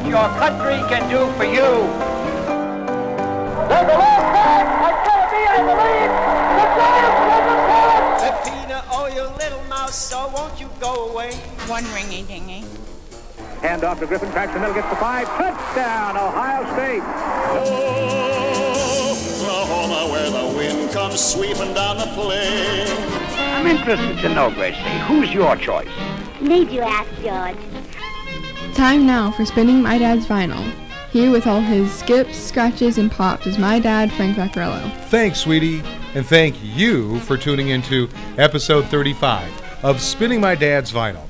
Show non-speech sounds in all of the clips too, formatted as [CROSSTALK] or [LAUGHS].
ask not what your country can do for you. There's a left back. It's going to be, I believe, the Giants with the Peppina, oh, you little mouse, so won't you go away? One ringy dingy. Hand off to Griffin, cracks the middle, gets the five. Touchdown, Ohio State. Oh, Oklahoma, where the wind comes sweeping down the plain. I'm interested to know, Gracie, who's your choice? Need you ask, George? Time now for spinning my dad's vinyl. Here with all his skips, scratches, and pops is my dad, Frank Vaccarello. Thanks, sweetie, and thank you for tuning into episode 35 of Spinning My Dad's Vinyl.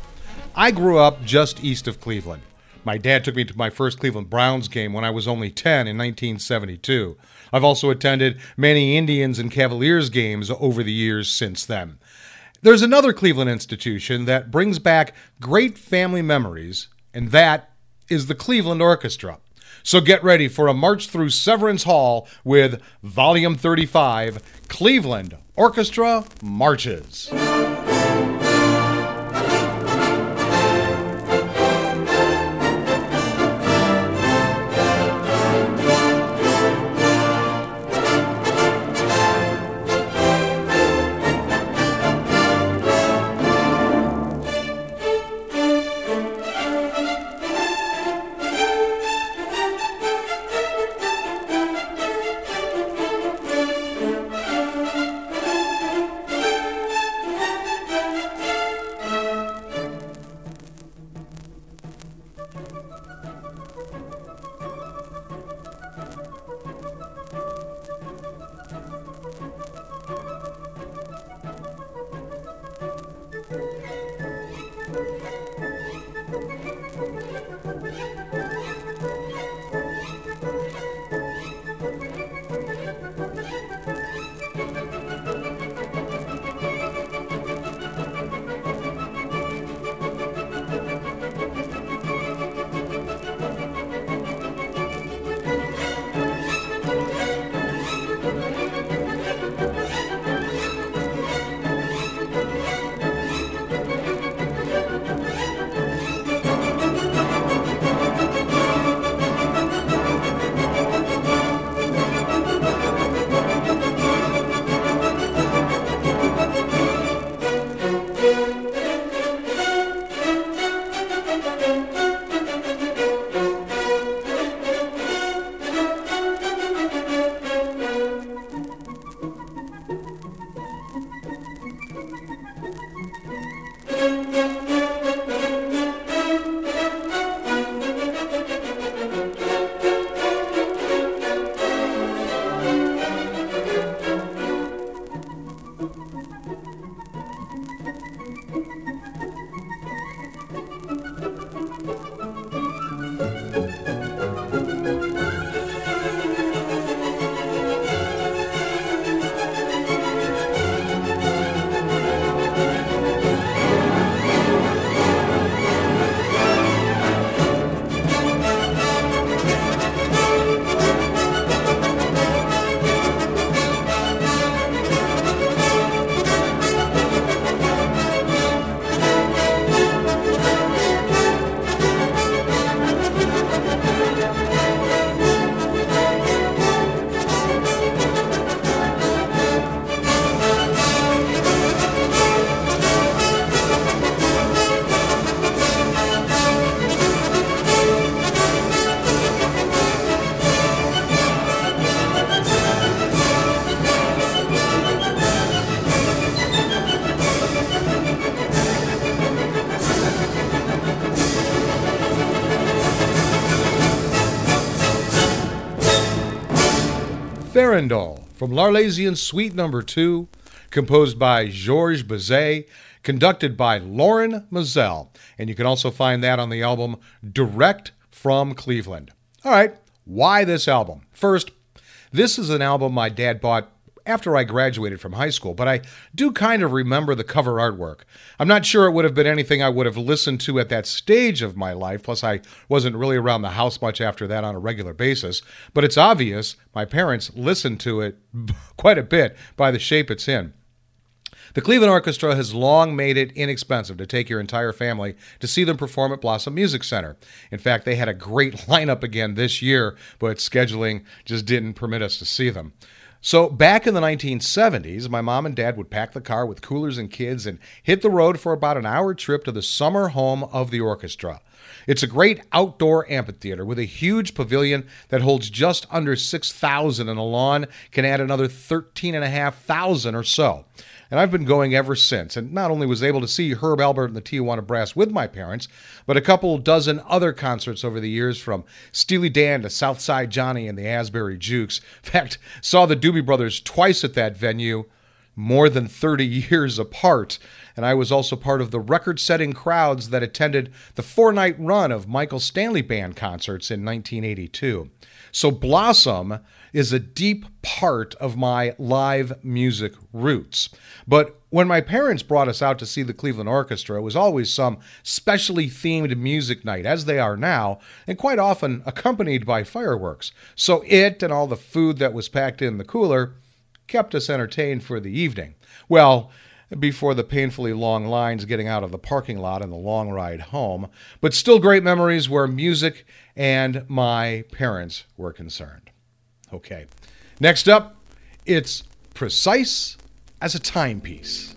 I grew up just east of Cleveland. My dad took me to my first Cleveland Browns game when I was only 10 in 1972. I've also attended many Indians and Cavaliers games over the years since then. There's another Cleveland institution that brings back great family memories, and that is the Cleveland Orchestra. So get ready for a march through Severance Hall with Volume 35 Cleveland Orchestra Marches. Farandole from L'Arlésienne Suite Number 2, composed by Georges Bizet, conducted by Lorin Maazel, and you can also find that on the album Direct from Cleveland. All right, why this album? First, this is an album my dad bought after I graduated from high school, but I do kind of remember the cover artwork. I'm not sure it would have been anything I would have listened to at that stage of my life, plus, I wasn't really around the house much after that on a regular basis, but it's obvious my parents listened to it [LAUGHS] quite a bit by the shape it's in. The Cleveland Orchestra has long made it inexpensive to take your entire family to see them perform at Blossom Music Center. In fact, they had a great [LAUGHS] lineup again this year, but scheduling just didn't permit us to see them. So, back in the 1970s, my mom and dad would pack the car with coolers and kids and hit the road for about an hour trip to the summer home of the orchestra. It's a great outdoor amphitheater with a huge pavilion that holds just under 6,000 and a lawn can add another 13,500 or so. And I've been going ever since, and not only was able to see Herb Alpert and the Tijuana Brass with my parents, but a couple dozen other concerts over the years from Steely Dan to Southside Johnny and the Asbury Jukes. In fact, saw the Doobie Brothers twice at that venue more than 30 years apart. And I was also part of the record setting crowds that attended the four night run of Michael Stanley Band concerts in 1982. So Blossom is a deep part of my live music roots. But when my parents brought us out to see the Cleveland Orchestra, it was always some specially themed music night, as they are now, and quite often accompanied by fireworks. So it and all the food that was packed in the cooler kept us entertained for the evening. Well, before the painfully long lines getting out of the parking lot and the long ride home, but still great memories where music and my parents were concerned. Okay, next up, it's precise as a timepiece.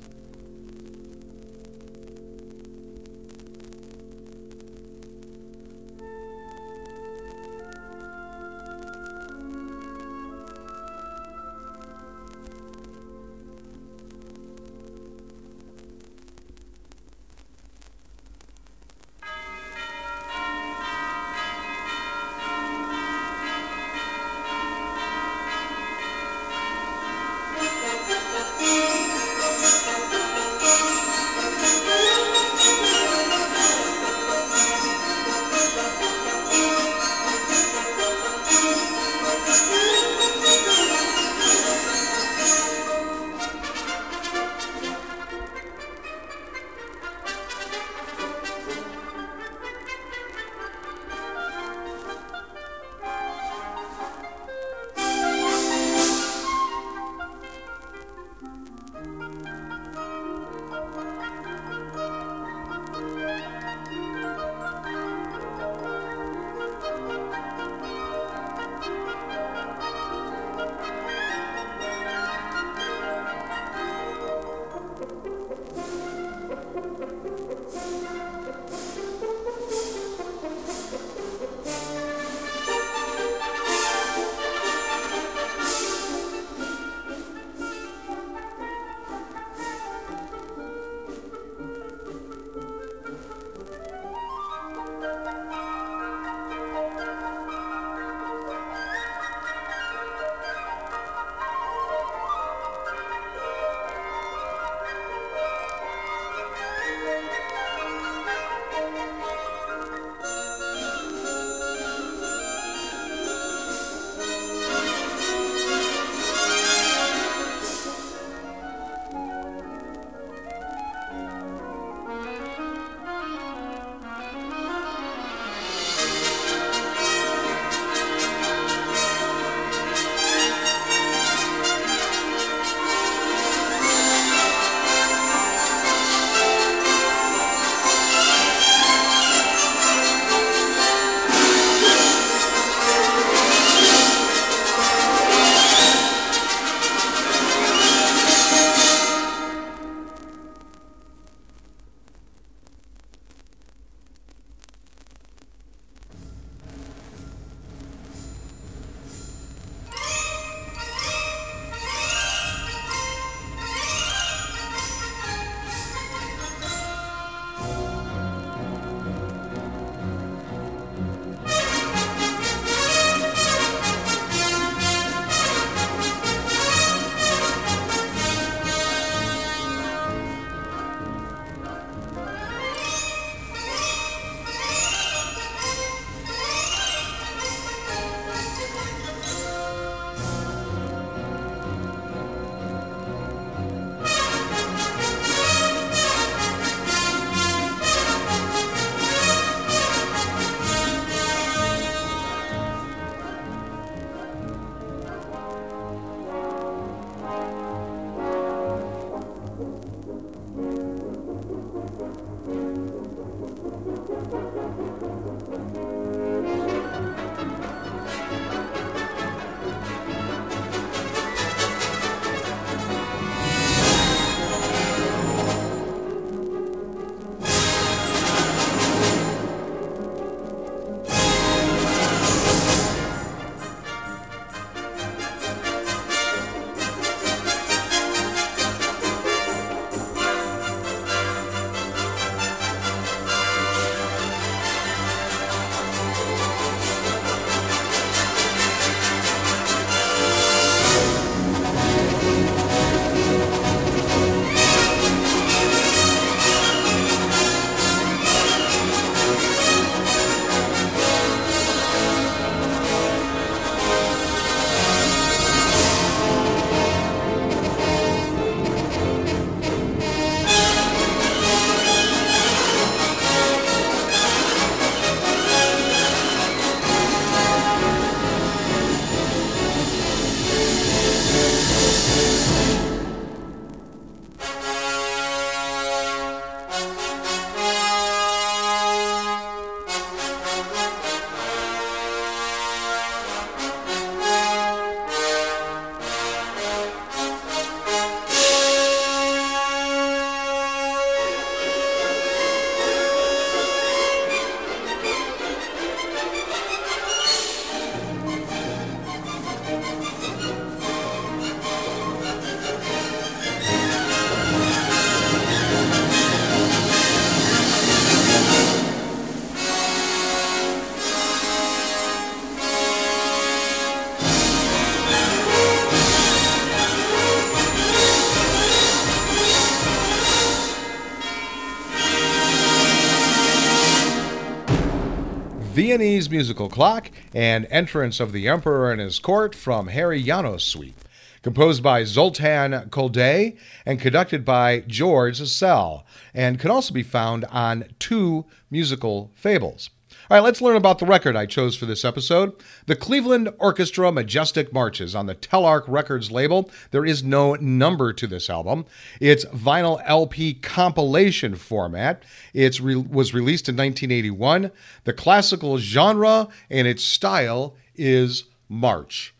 Viennese musical clock, and entrance of the emperor and his court from Harry Janos suite. Composed by Zoltan Kodály and conducted by George Szell, and can also be found on two musical fables. All right, let's learn about the record I chose for this episode. The Cleveland Orchestra Majestic Marches on the Telarc Records label. There is no number to this album. It's vinyl LP compilation format. It re- was released in 1981. The classical genre and its style is march.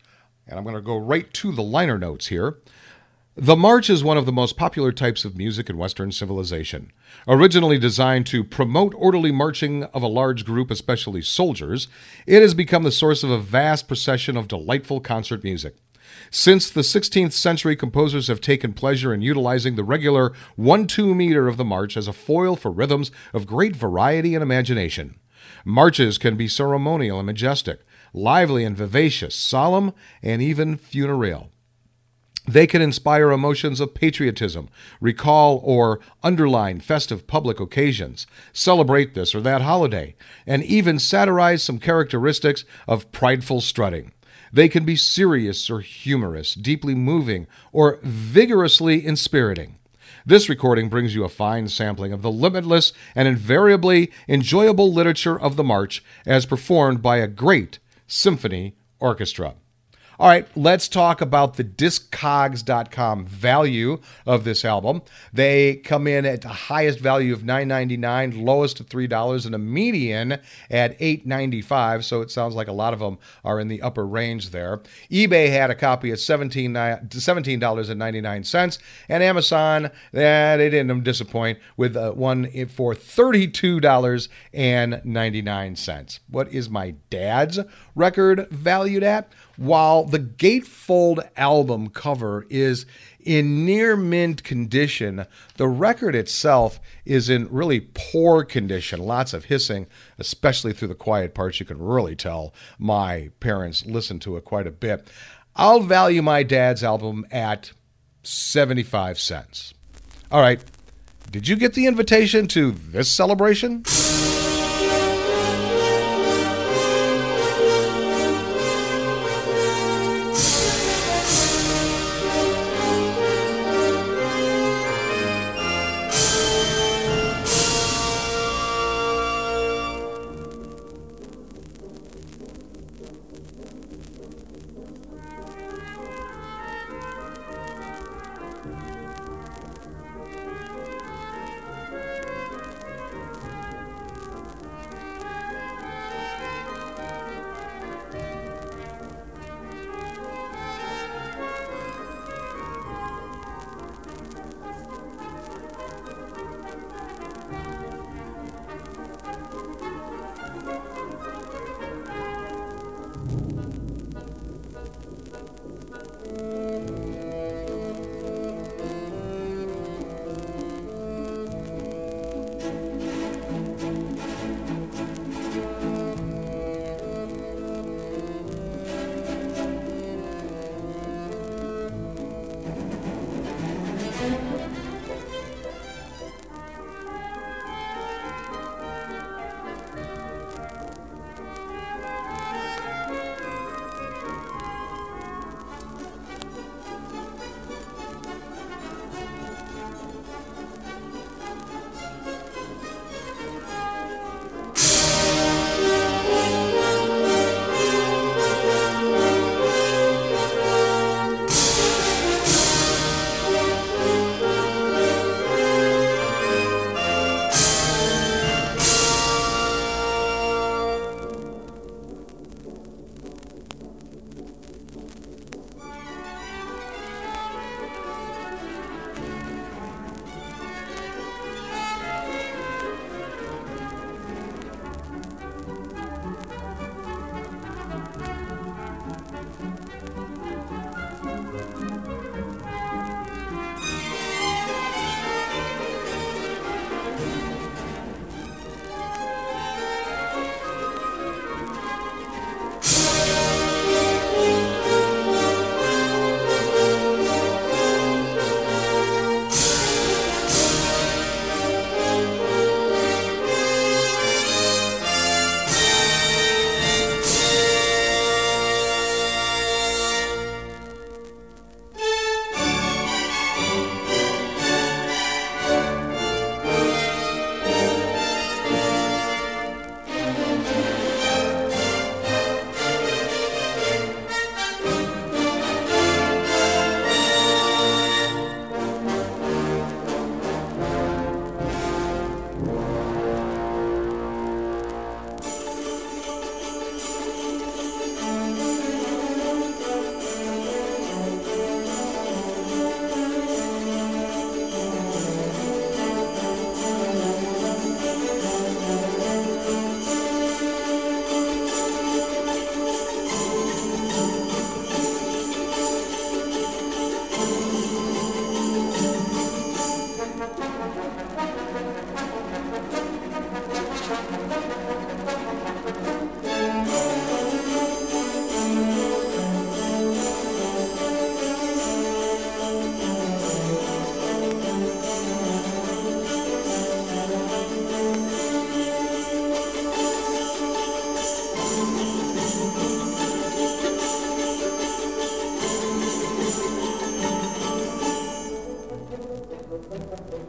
And I'm going to go right to the liner notes here. The march is one of the most popular types of music in Western civilization. Originally designed to promote orderly marching of a large group, especially soldiers, it has become the source of a vast procession of delightful concert music. Since the 16th century, composers have taken pleasure in utilizing the regular 1 2 meter of the march as a foil for rhythms of great variety and imagination. Marches can be ceremonial and majestic, lively and vivacious, solemn, and even funereal. They can inspire emotions of patriotism, recall or underline festive public occasions, celebrate this or that holiday, and even satirize some characteristics of prideful strutting. They can be serious or humorous, deeply moving, or vigorously inspiriting. This recording brings you a fine sampling of the limitless and invariably enjoyable literature of the march as performed by a great symphony orchestra. All right, let's talk about the discogs.com value of this album. They come in at the highest value of $9.99, lowest of $3, and a median at $8.95. So it sounds like a lot of them are in the upper range there. eBay had a copy at $17, $17.99, and Amazon, eh, they didn't disappoint with uh, one for $32.99. What is my dad's record valued at? While the Gatefold album cover is in near mint condition, the record itself is in really poor condition. Lots of hissing, especially through the quiet parts. You can really tell my parents listened to it quite a bit. I'll value my dad's album at 75 cents. All right, did you get the invitation to this celebration?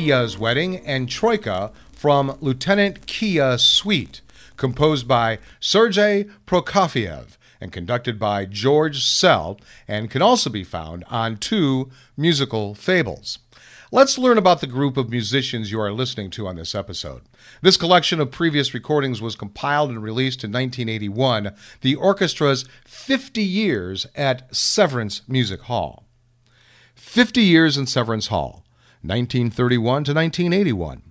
Kije's Wedding and Troika from Lieutenant Kia Suite, composed by Sergei Prokofiev and conducted by George Szell, and can also be found on two musical fables. Let's learn about the group of musicians you are listening to on this episode. This collection of previous recordings was compiled and released in 1981, the orchestra's 50 years at Severance Music Hall. 50 years in Severance Hall. 1931 to 1981.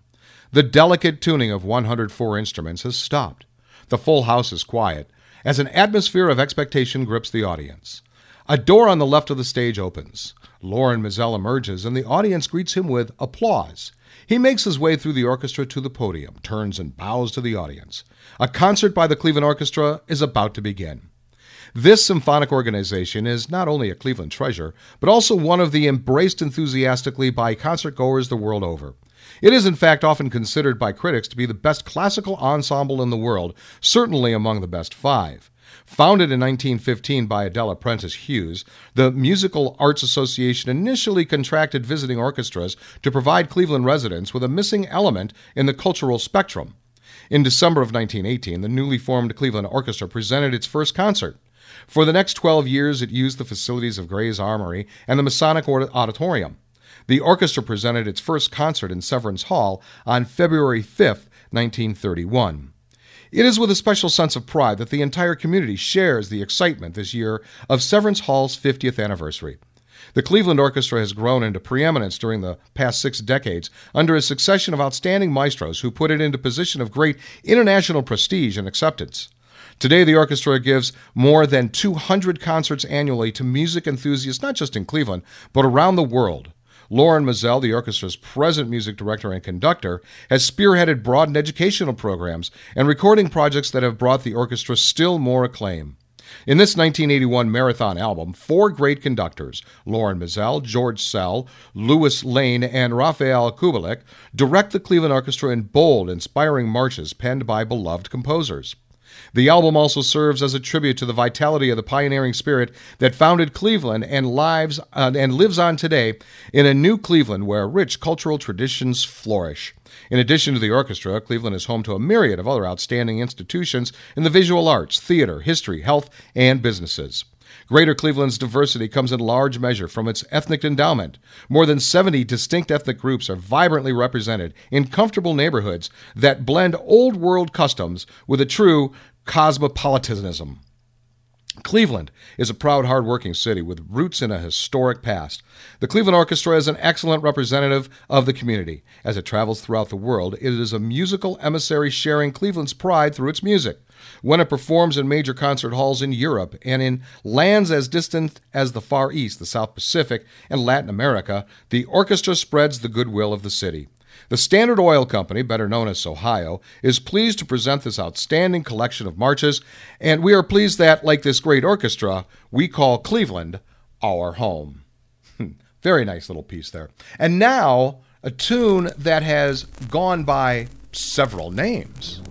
The delicate tuning of 104 instruments has stopped. The full house is quiet as an atmosphere of expectation grips the audience. A door on the left of the stage opens. Lorin Maazel emerges, and the audience greets him with applause. He makes his way through the orchestra to the podium, turns and bows to the audience. A concert by the Cleveland Orchestra is about to begin. This symphonic organization is not only a Cleveland treasure, but also one of the embraced enthusiastically by concertgoers the world over. It is, in fact, often considered by critics to be the best classical ensemble in the world, certainly among the best five. Founded in 1915 by Adela Prentice Hughes, the Musical Arts Association initially contracted visiting orchestras to provide Cleveland residents with a missing element in the cultural spectrum. In December of 1918, the newly formed Cleveland Orchestra presented its first concert. For the next 12 years, it used the facilities of Gray's Armory and the Masonic Auditorium. The orchestra presented its first concert in Severance Hall on February 5, 1931. It is with a special sense of pride that the entire community shares the excitement this year of Severance Hall's 50th anniversary. The Cleveland Orchestra has grown into preeminence during the past six decades under a succession of outstanding maestros who put it into position of great international prestige and acceptance. Today, the orchestra gives more than 200 concerts annually to music enthusiasts, not just in Cleveland, but around the world. Lorin Maazel, the orchestra's present music director and conductor, has spearheaded broadened educational programs and recording projects that have brought the orchestra still more acclaim. In this 1981 marathon album, four great conductors, Lorin Maazel, George Szell, Louis Lane, and Rafael Kubelik, direct the Cleveland Orchestra in bold, inspiring marches penned by beloved composers. The album also serves as a tribute to the vitality of the pioneering spirit that founded Cleveland and lives uh, and lives on today in a new Cleveland where rich cultural traditions flourish. In addition to the orchestra, Cleveland is home to a myriad of other outstanding institutions in the visual arts, theater, history, health, and businesses. Greater Cleveland's diversity comes in large measure from its ethnic endowment. More than 70 distinct ethnic groups are vibrantly represented in comfortable neighborhoods that blend old world customs with a true cosmopolitanism. Cleveland is a proud, hard-working city with roots in a historic past. The Cleveland Orchestra is an excellent representative of the community. As it travels throughout the world, it is a musical emissary sharing Cleveland's pride through its music. When it performs in major concert halls in Europe and in lands as distant as the Far East, the South Pacific, and Latin America, the orchestra spreads the goodwill of the city. The Standard Oil Company, better known as Sohio, is pleased to present this outstanding collection of marches, and we are pleased that, like this great orchestra, we call Cleveland our home. Hmm. Very nice little piece there. And now, a tune that has gone by several names.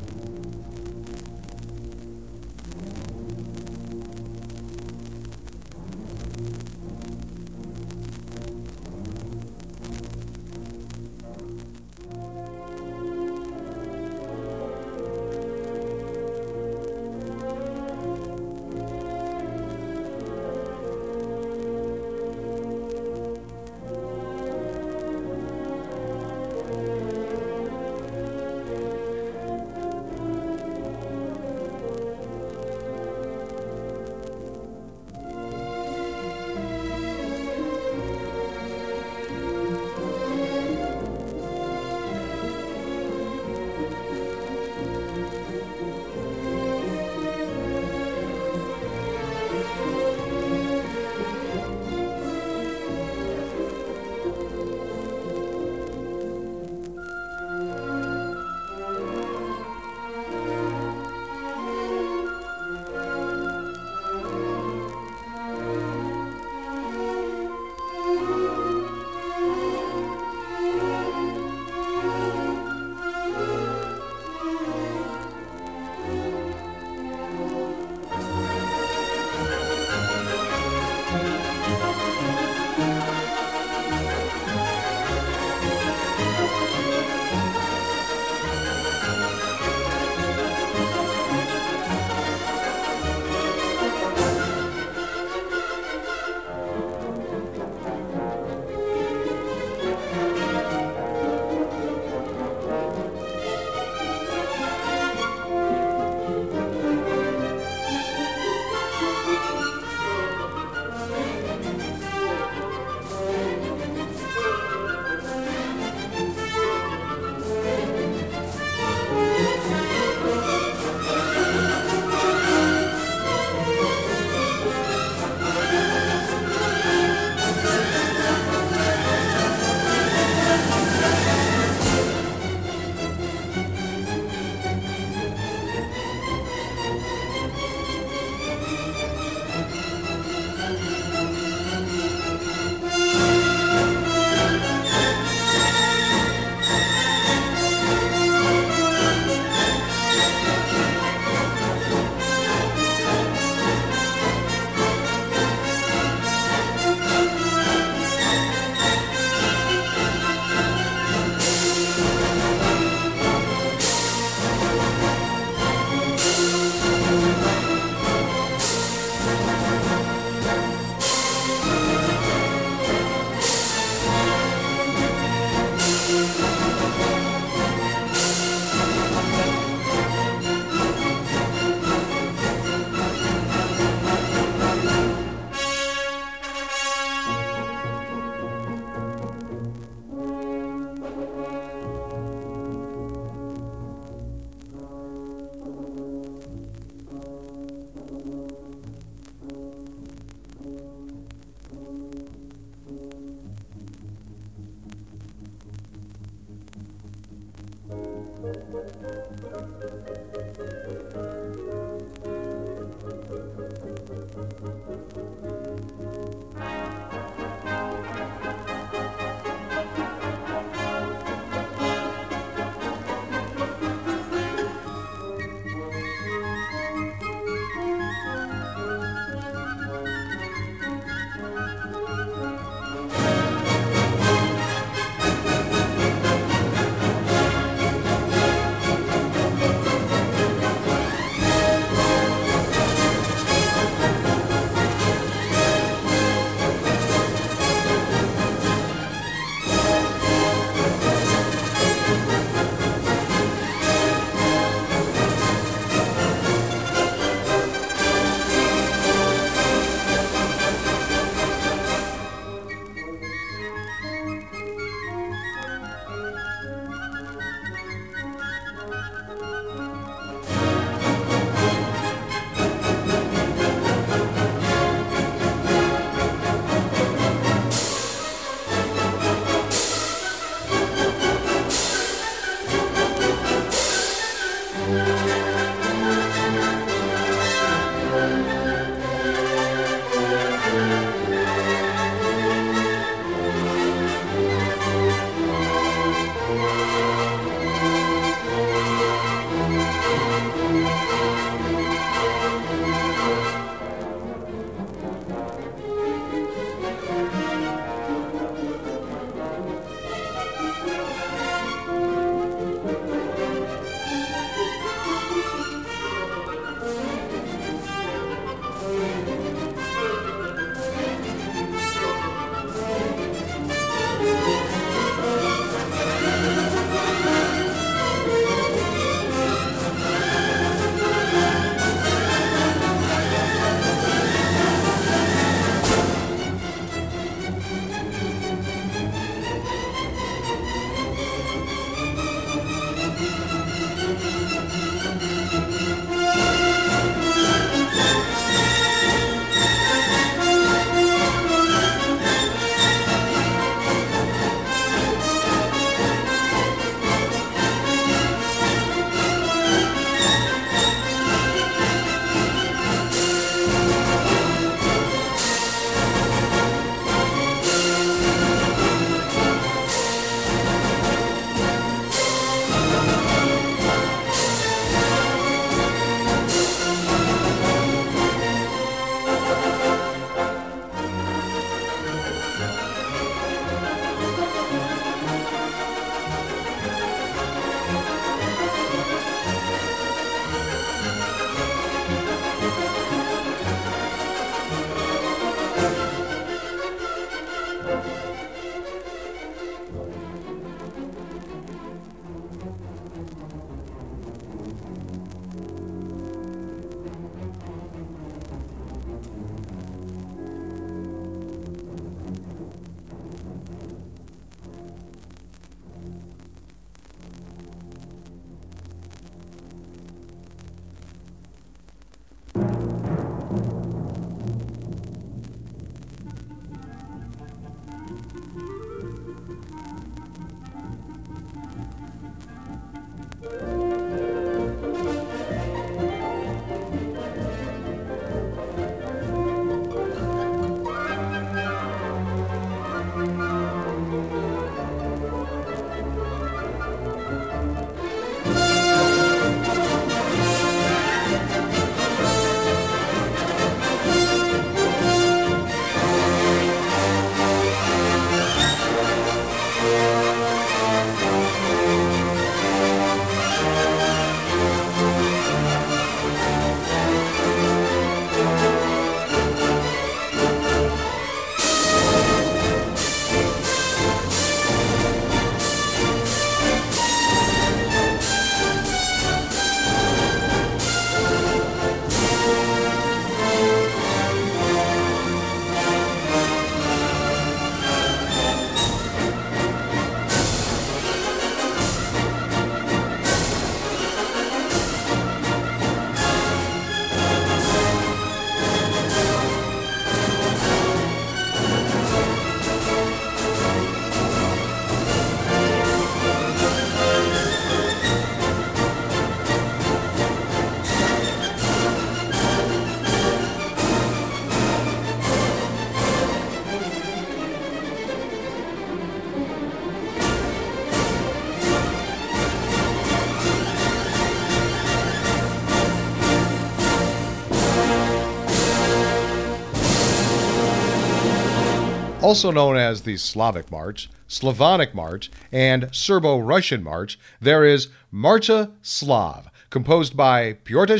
Also known as the Slavic March, Slavonic March, and Serbo Russian March, there is Marche Slave, composed by Pyotr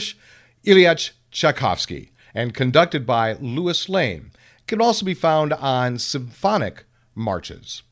Ilyich Tchaikovsky and conducted by Louis Lane. It can also be found on symphonic marches.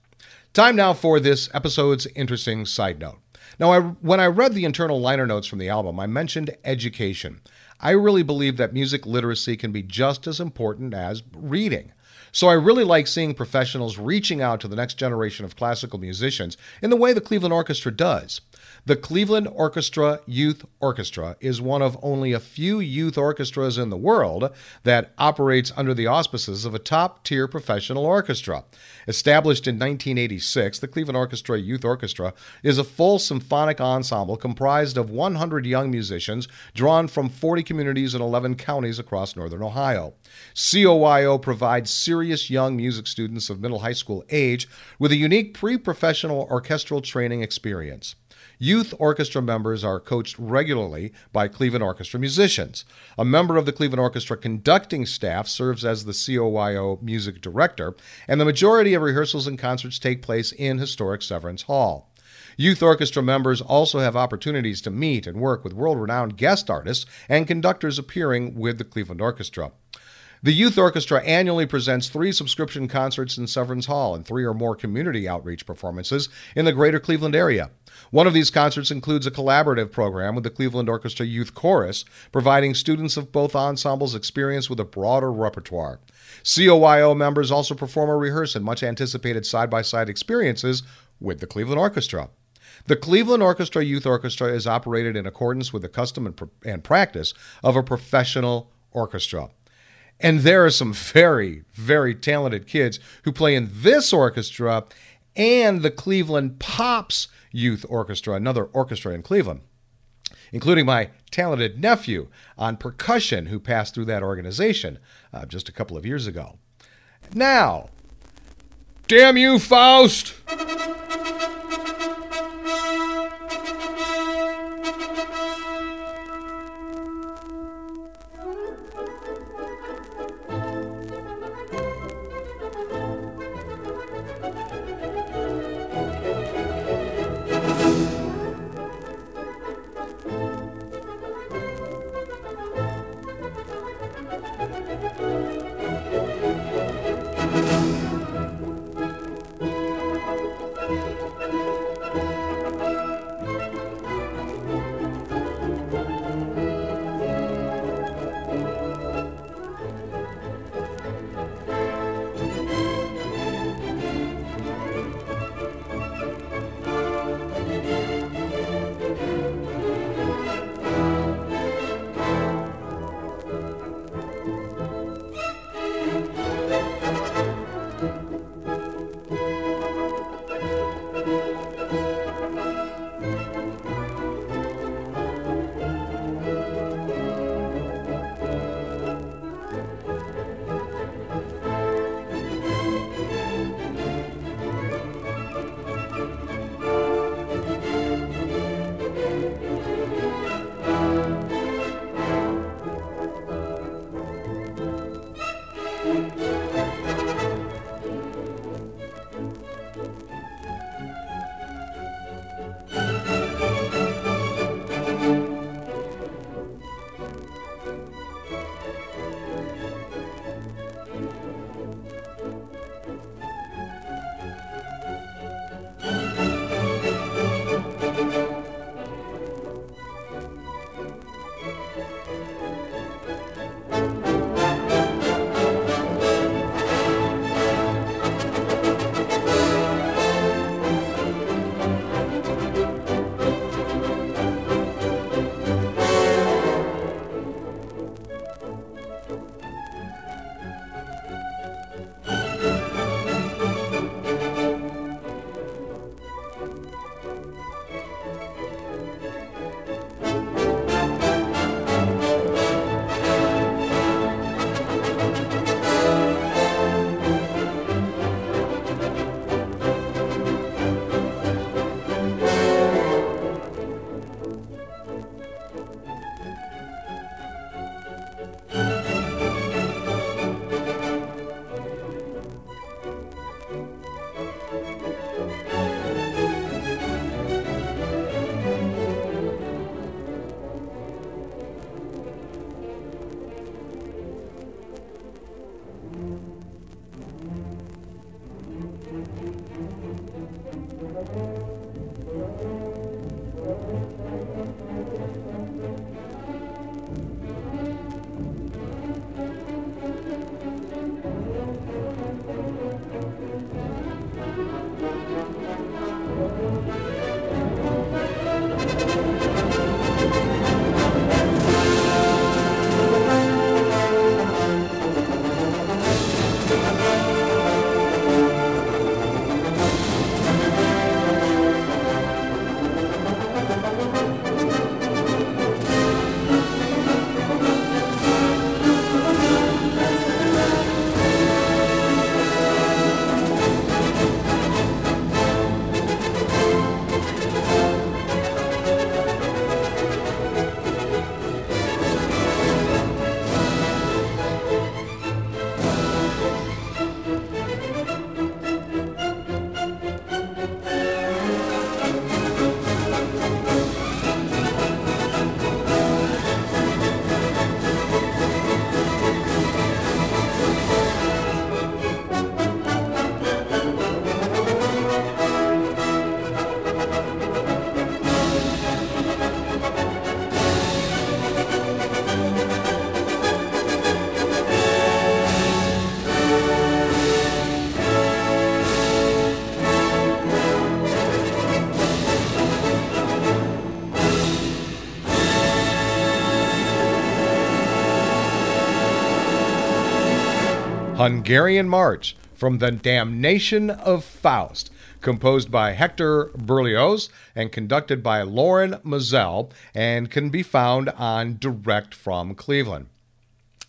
Time now for this episode's interesting side note. Now, I, when I read the internal liner notes from the album, I mentioned education. I really believe that music literacy can be just as important as reading. So I really like seeing professionals reaching out to the next generation of classical musicians in the way the Cleveland Orchestra does. The Cleveland Orchestra Youth Orchestra is one of only a few youth orchestras in the world that operates under the auspices of a top tier professional orchestra. Established in 1986, the Cleveland Orchestra Youth Orchestra is a full symphonic ensemble comprised of 100 young musicians drawn from 40 communities in 11 counties across northern Ohio. COYO provides serious young music students of middle high school age with a unique pre professional orchestral training experience. Youth orchestra members are coached regularly by Cleveland Orchestra musicians. A member of the Cleveland Orchestra conducting staff serves as the COYO music director, and the majority of rehearsals and concerts take place in historic Severance Hall. Youth orchestra members also have opportunities to meet and work with world renowned guest artists and conductors appearing with the Cleveland Orchestra. The Youth Orchestra annually presents three subscription concerts in Severance Hall and three or more community outreach performances in the greater Cleveland area. One of these concerts includes a collaborative program with the Cleveland Orchestra Youth Chorus, providing students of both ensembles experience with a broader repertoire. COYO members also perform or rehearse in much anticipated side by side experiences with the Cleveland Orchestra. The Cleveland Orchestra Youth Orchestra is operated in accordance with the custom and, pr- and practice of a professional orchestra. And there are some very, very talented kids who play in this orchestra and the Cleveland Pops Youth Orchestra, another orchestra in Cleveland, including my talented nephew on percussion who passed through that organization uh, just a couple of years ago. Now, damn you, Faust! Hungarian March from the Damnation of Faust, composed by Hector Berlioz and conducted by Lorin Maazel, and can be found on Direct from Cleveland.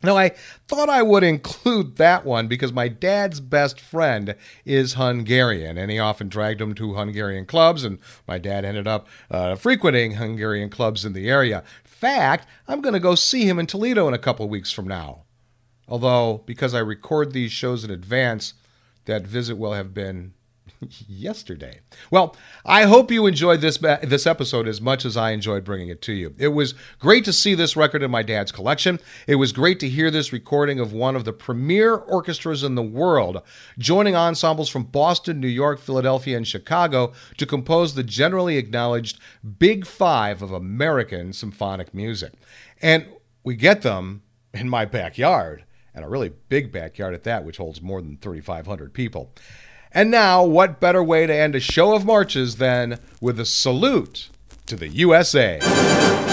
Now, I thought I would include that one because my dad's best friend is Hungarian, and he often dragged him to Hungarian clubs, and my dad ended up uh, frequenting Hungarian clubs in the area. Fact, I'm going to go see him in Toledo in a couple weeks from now. Although, because I record these shows in advance, that visit will have been [LAUGHS] yesterday. Well, I hope you enjoyed this this episode as much as I enjoyed bringing it to you. It was great to see this record in my dad's collection. It was great to hear this recording of one of the premier orchestras in the world, joining ensembles from Boston, New York, Philadelphia, and Chicago to compose the generally acknowledged Big 5 of American symphonic music. And we get them in my backyard, and a really big backyard at that, which holds more than 3,500 people. And now, what better way to end a show of marches than with a salute to the USA?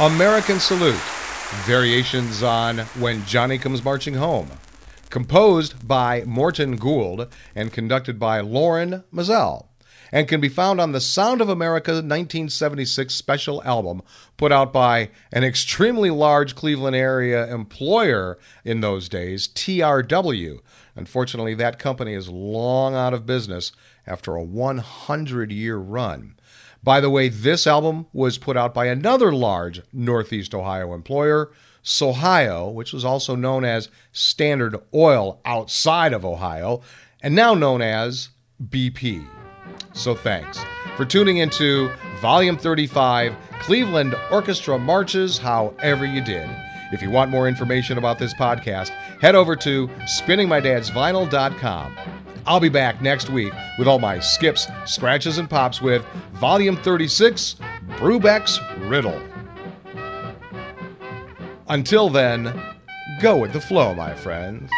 American Salute, variations on When Johnny Comes Marching Home, composed by Morton Gould and conducted by Lorin Maazel, and can be found on the Sound of America 1976 special album put out by an extremely large Cleveland area employer in those days, TRW. Unfortunately, that company is long out of business after a 100 year run. By the way, this album was put out by another large Northeast Ohio employer, Sohio, which was also known as Standard Oil outside of Ohio, and now known as BP. So thanks for tuning into Volume 35 Cleveland Orchestra Marches However You Did. If you want more information about this podcast, head over to spinningmydadsvinyl.com. I'll be back next week with all my skips, scratches, and pops with Volume 36 Brubeck's Riddle. Until then, go with the flow, my friends.